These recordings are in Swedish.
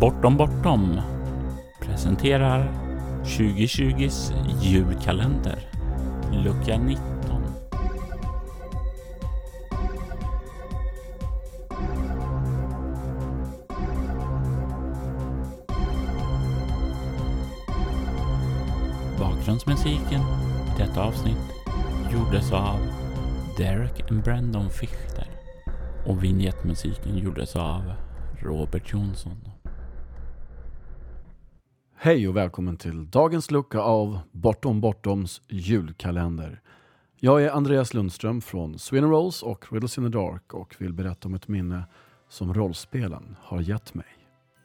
Bortom Bortom presenterar 2020s julkalender, lucka 19. Bakgrundsmusiken i detta avsnitt gjordes av Derek and Brandon Fichter och vignettmusiken gjordes av Robert Jonsson. Hej och välkommen till dagens lucka av Bortom Bortoms julkalender. Jag är Andreas Lundström från Sweden Rolls och Riddles in the Dark och vill berätta om ett minne som rollspelen har gett mig.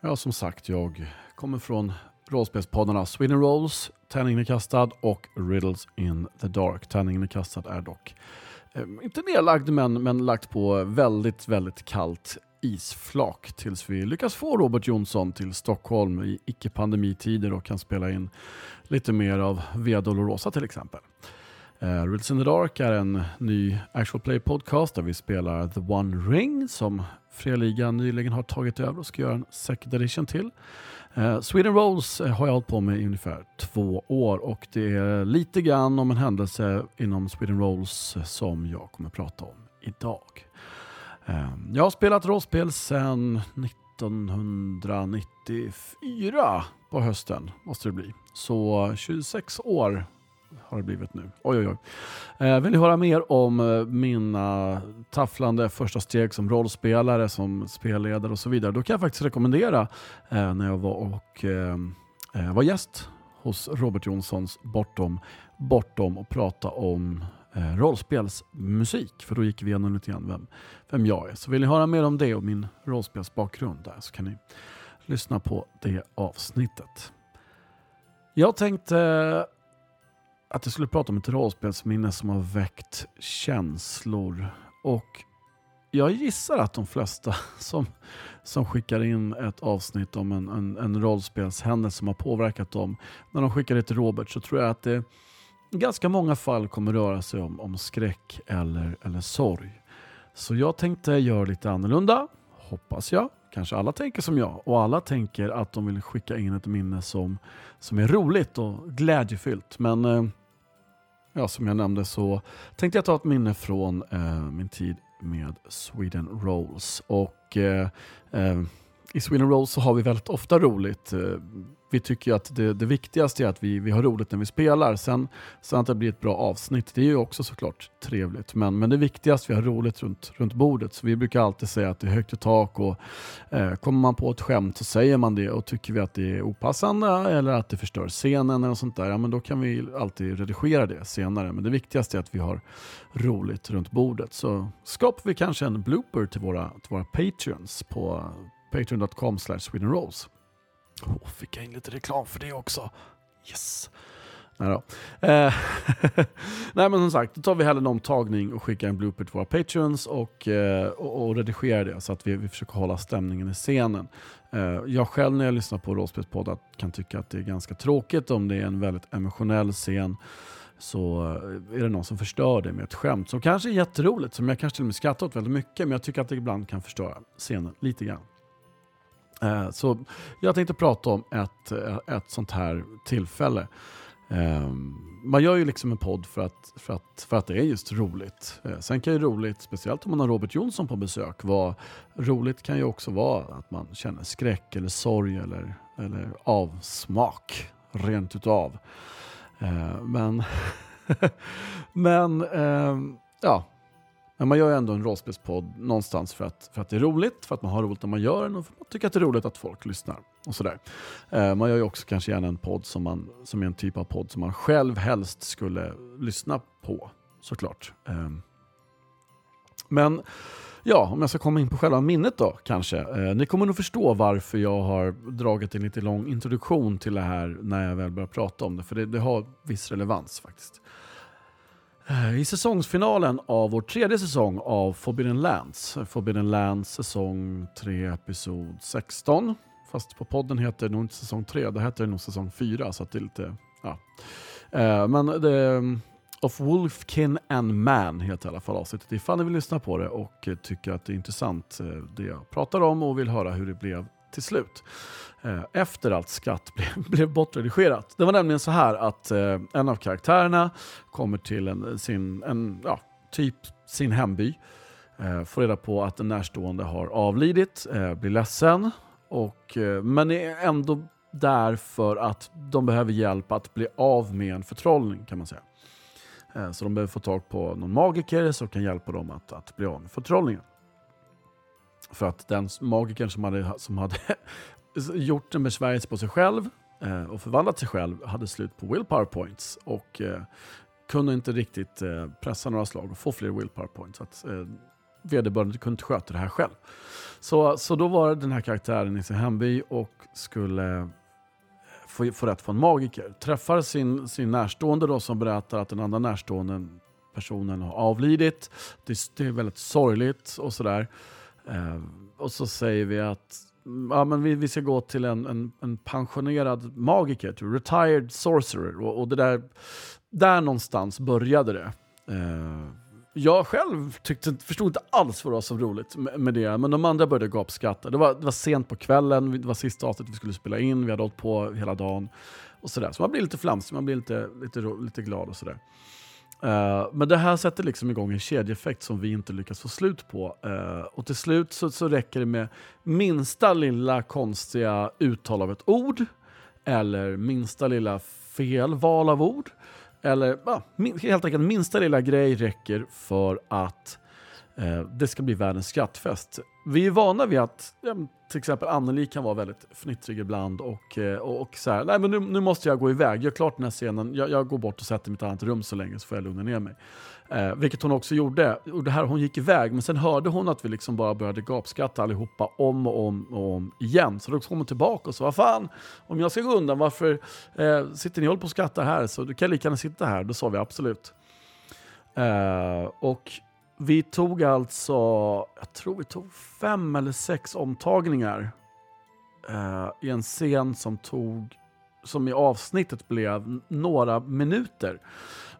Ja, som sagt, jag kommer från rollspelspoddarna Sweden Rolls, Tärningen är kastad och Riddles in the Dark. Tärningen är kastad är dock eh, inte nedlagd men, men lagt på väldigt, väldigt kallt isflak tills vi lyckas få Robert Jonsson till Stockholm i icke-pandemitider och kan spela in lite mer av Via Dolorosa till exempel. Eh, uh, Riddles in the Dark är en ny actual play podcast där vi spelar The One Ring som Freliga nyligen har tagit över och ska göra en second edition till. Uh, Sweden Rolls eh, har jag hållit på med i ungefär två år och det är lite grann om en händelse inom Sweden Rolls som jag kommer prata om idag. Ehm, jag har spelat rollspel sedan 1994 på hösten, måste det bli. Så 26 år har det blivit nu. Oj, oj, oj. Ehm, vill ni höra mer om eh, mina tafflande första steg som rollspelare, som spelledare och så vidare, då kan jag faktiskt rekommendera eh, när jag var och ehm, eh, var gäst hos Robert Jonssons Bortom, Bortom och prata om eh, rollspelsmusik. För då gick vi igenom lite grann vem, vem jag är. Så vill ni höra mer om det och min rollspelsbakgrund där så kan ni lyssna på det avsnittet. Jag tänkte att jag skulle prata om ett rollspelsminne som har väckt känslor. Och jag gissar att de flesta som, som skickar in ett avsnitt om en, en, en rollspelshändelse som har påverkat dem, när de skickar det till Robert så tror jag att det ganska många fall kommer röra sig om, om skräck eller, eller sorg. Så jag tänkte göra lite annorlunda, hoppas jag. Kanske alla tänker som jag och alla tänker att de vill skicka in ett minne som, som är roligt och glädjefyllt. Men eh, ja, som jag nämnde så tänkte jag ta ett minne från eh, min tid med Sweden Rolls. Och eh, eh i Sweden Rolls så har vi väldigt ofta roligt. Eh, vi tycker att det, det viktigaste är att vi, vi har roligt när vi spelar. Sen, sen att det blir ett bra avsnitt, det är ju också såklart trevligt. Men, men det viktigaste är att vi har roligt runt, runt bordet. Så vi brukar alltid säga att det är högt i tak och eh, kommer man på ett skämt så säger man det och tycker vi att det är opassande eller att det förstör scenen eller sånt där, ja, men då kan vi alltid redigera det senare. Men det viktigaste är att vi har roligt runt bordet. Så skapar vi kanske en blooper till våra, till våra patreons på patreon.com swedenrose. Oh, fick jag in lite reklam för det också. Yes! Nej. Eh, Nej men som sagt, då tar vi hellre en omtagning och skickar en blooper till våra patreons och, eh, och, och redigerar det så att vi, vi försöker hålla stämningen i scenen. Eh, jag själv när jag lyssnar på rollspelspoddar kan tycka att det är ganska tråkigt om det är en väldigt emotionell scen så är det någon som förstör det med ett skämt som kanske är jätteroligt, som jag kanske till och med skrattar åt väldigt mycket, men jag tycker att det ibland kan förstöra scenen lite grann. Eh, så jag tänkte prata om ett, eh, ett sånt här tillfälle. Ehm, man gör ju liksom en podd för att, för att, för att det är just roligt. Eh, sen kan ju roligt, speciellt om man har Robert Jonsson på besök, vara, roligt kan ju också vara att man känner skräck eller sorg eller, eller avsmak rent utav. Eh, men, men ehm, ja, men man gör ju ändå en rollspelspodd någonstans för att, för att det är roligt, för att man har roligt när man gör den och för att man tycker att det är roligt att folk lyssnar. och sådär. Eh, man gör ju också kanske gärna en podd som, man, som är en typ av podd som man själv helst skulle lyssna på, såklart. Eh, men ja, om jag ska komma in på själva minnet då kanske. Eh, ni kommer nog förstå varför jag har dragit en lite lång introduktion till det här när jag väl börjar prata om det, för det, det har viss relevans faktiskt. Eh, I säsongsfinalen av vår tredje säsong av Forbidden Lands, Forbidden Lands säsong 3 episod 16, fast på podden heter det nog inte säsong 3, det heter nog säsong 4 så att det är lite, ja. Eh, men det, eh, Of Wolfkin and Man heter i alla fall avsnittet ifall ni vill lyssna på det och tycker att det är intressant det jag pratar om och vill höra hur det blev till slut. Eh, efter att skatt blev, blev bortredigerat. Det var nämligen så här att eh, en av karaktärerna kommer till en, sin, en, ja, typ sin hemby, eh, får reda på att en närstående har avlidit, blir ledsen, och, men är ändå där för att de behöver hjälp att bli av med en förtrollning kan man säga. Så de behöver få tag på någon magiker som kan hjälpa dem att, att bli av med förtrollningen. För att den magikern som hade, som hade gjort en besvärjelse på sig själv eh, och förvandlat sig själv hade slut på willpower points och eh, kunde inte riktigt eh, pressa några slag och få fler willpower points. Så att, eh, vederbörande kunde inte sköta det här själv. Så, så då var den här karaktären i sin hemby och skulle eh, få, få rätt på en magiker. Träffar sin, sin närstående då som berättar att den andra närstående personen har avlidit. Det, det är väldigt sorgligt och sådär. Eh, och så säger vi att ja, men vi, vi ska gå till en, en, en pensionerad magiker, till retired sorcerer. Och, och, det där, där någonstans började det. Eh, jag själv tyckte, förstod inte alls vad det var så roligt med, med det, men de andra började gapskratta. Det var, det var sent på kvällen, det var sista avsnittet vi skulle spela in, vi hade hållit på hela dagen. och sådär. Så man blir lite flamsig, man blir lite, lite, lite glad och sådär. Uh, men det här sätter liksom igång en kedjeeffekt som vi inte lyckas få slut på. Uh, och till slut så, så räcker det med minsta lilla konstiga uttal av ett ord, eller minsta lilla fel val av ord, eller ja, helt enkelt minsta lilla grej räcker för att Eh, det ska bli världens skrattfest. Vi är vana vid att ja, till exempel Anneli kan vara väldigt fnittrig ibland och, eh, och, och så här, nej men nu, nu, måste jag gå iväg, gör klart den här scenen, jag, jag går bort och sätter mig i ett annat rum så länge så får jag lugna ner mig. Eh, vilket hon också gjorde. Och det här, hon gick iväg, men sen hörde hon att vi liksom bara började gapskratta allihopa om och om och om igen. Så då kom hon tillbaka och sa, vad fan, om jag ska gå undan, varför eh, sitter ni och håller på och skrattar här? Så du kan lika gärna sitta här. Då sa vi absolut. Eh, och vi tog alltså, jag tror vi tog fem eller sex omtagningar eh, i en scen som tog, som i avsnittet blev några minuter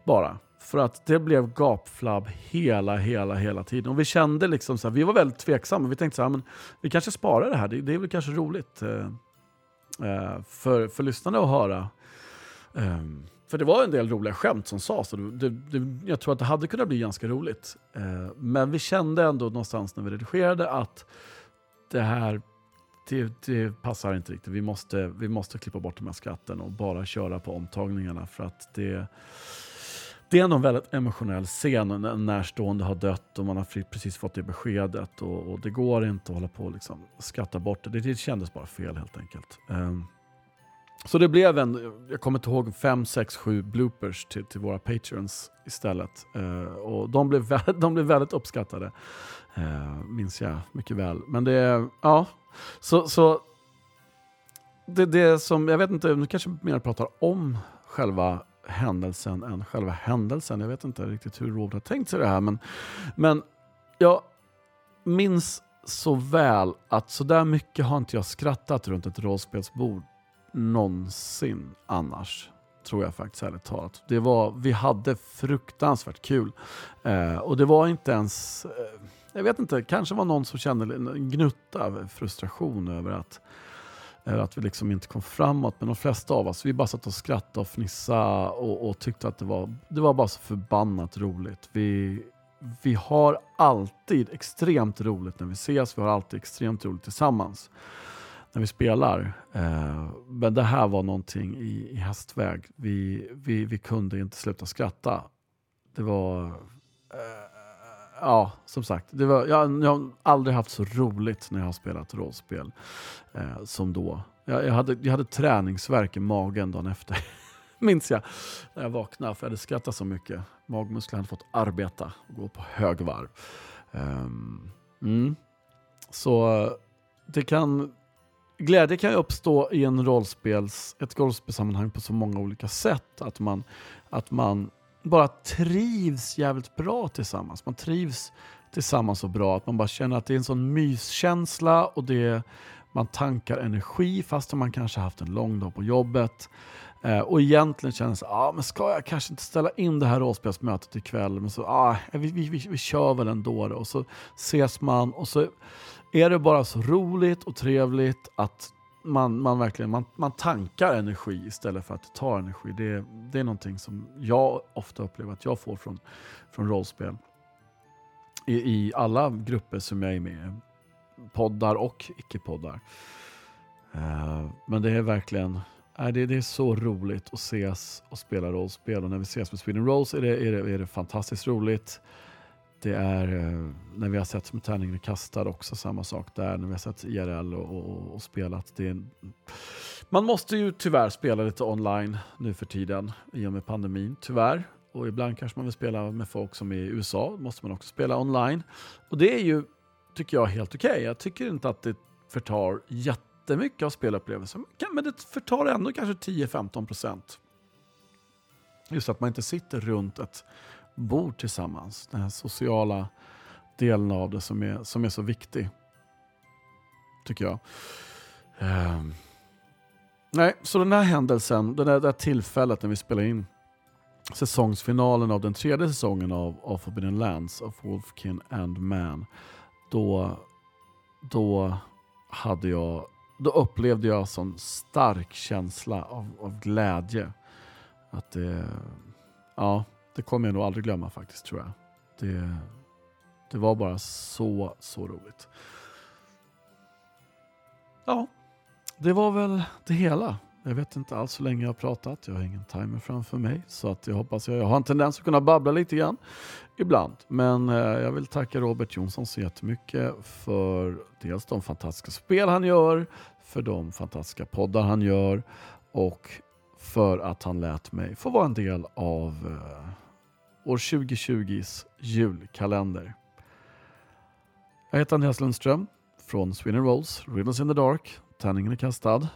bara. För att det blev gapflabb hela, hela, hela tiden. Och vi kände liksom så här, vi var väldigt tveksamma. Vi tänkte så här, men vi kanske sparar det här. Det, det är väl kanske roligt eh, eh för, för lyssnarna att höra. Eh, för det var en del roliga skämt som sades. Det, det, jag tror att det hade kunnat bli ganska roligt. Eh, men vi kände ändå någonstans när vi redigerade att det här det, det, passar inte riktigt. Vi måste, vi måste klippa bort de här skratten och bara köra på omtagningarna. För att det, det är en väldigt emotionell scen när en närstående har dött och man har precis fått det beskedet. Och, och det går inte att hålla på och liksom skratta bort det. det. kändes bara fel helt enkelt. Um, så det blev en, jag kommer inte ihåg, 5, 6, 7 bloopers till, till våra patreons istället. Uh, och de blev, väldigt, de blev väldigt uppskattade, uh, minns jag mycket väl. Men det, ja, så, så det, det som, jag vet inte, nu kanske mer pratar om själva händelsen än själva händelsen. Jag vet inte riktigt hur Robert har tänkt sig det här, men, men jag minns så väl att så där mycket har inte jag skrattat runt ett rollspelsbord någonsin annars. Tror jag faktiskt ärligt talat. Det var, vi hade fruktansvärt kul. Eh, och det var inte ens, eh, jag vet inte, kanske var någon som kände en gnutta frustration över att att vi liksom inte kom framåt. Men de flesta av oss, vi bara satt och skrattade och fnissade och, och tyckte att det var, det var bara så förbannat roligt. Vi, vi har alltid extremt roligt när vi ses, vi har alltid extremt roligt tillsammans när vi spelar. Eh, men det här var någonting i, i hästväg. Vi, vi, vi kunde inte sluta skratta. Det var... Eh, ja, som sagt. Det var, jag, jag har aldrig haft så roligt när jag har spelat rollspel eh, som då. Jag, jag, hade, jag hade träningsverk i magen dagen efter. Minns jag. När jag vaknade för jag hade skrattat så mycket. Magmusklerna hade fått arbeta och gå på högvarv. Um, mm. Så eh, det kan glädje kan ju uppstå i en rollspels, ett rollspelssammanhang på så många olika sätt. Att man, att man bara trivs jävligt bra tillsammans. Man trivs tillsammans så bra att man bara känner att det är en sån myskänsla och det, man tankar energi fastän man kanske haft en lång dag på jobbet. Eh, och egentligen känns det, ah, men ska jag kanske inte ställa in det här rollspelsmötet ikväll? Men så, ah, eh, vi, vi, vi, vi kör väl ändå då. Och så ses man och så är det bara så roligt och trevligt att man, man verkligen man, man tankar energi istället för att ta energi. Det, det är någonting som jag ofta upplever att jag får från, från rollspel. I, I alla grupper som jag är med i. Poddar och icke-poddar. Uh, men det är verkligen Äh, det, det är så roligt att ses och spela rollspel och när vi ses med Sweden Rolls är det, är det, är det fantastiskt roligt. Det är eh, när vi har sett med tärningen kastad också samma sak där, när vi har sett IRL och, och, och spelat. Det är, man måste ju tyvärr spela lite online nu för tiden i och med pandemin, tyvärr. Och ibland kanske man vill spela med folk som är i USA, måste man också spela online. Och det är ju, tycker jag, helt okej. Okay. Jag tycker inte att det förtar jätte jättemycket av spelupplevelsen. Men det förtar ändå kanske 10-15 procent. Just att man inte sitter runt ett bord tillsammans. Den här sociala delen av det som är, som är så viktig. Tycker jag. Um, nej, så den här händelsen, det där, det där tillfället när vi spelar in säsongsfinalen av den tredje säsongen av, av Forbidden Lands of Wolfkin and Man. Då, då hade jag då upplevde jag en sån stark känsla av, av glädje. Att det, ja, det kommer jag nog aldrig glömma faktiskt tror jag. Det, det var bara så, så roligt. Ja, det var väl det hela. Jag vet inte alls hur länge jag har pratat. Jag har ingen timer framför mig. Så att jag hoppas jag, jag har en tendens att kunna babbla lite grann ibland. Men eh, jag vill tacka Robert Jonsson så jättemycket för dels de fantastiska spel han gör, för de fantastiska poddar han gör och för att han lät mig få vara en del av eh, år 2020s julkalender. Jag heter Andreas Lundström från Sweden Rolls, Riddles in the Dark, Tärningen är kastad.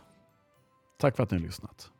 Tack för att ni har lyssnat.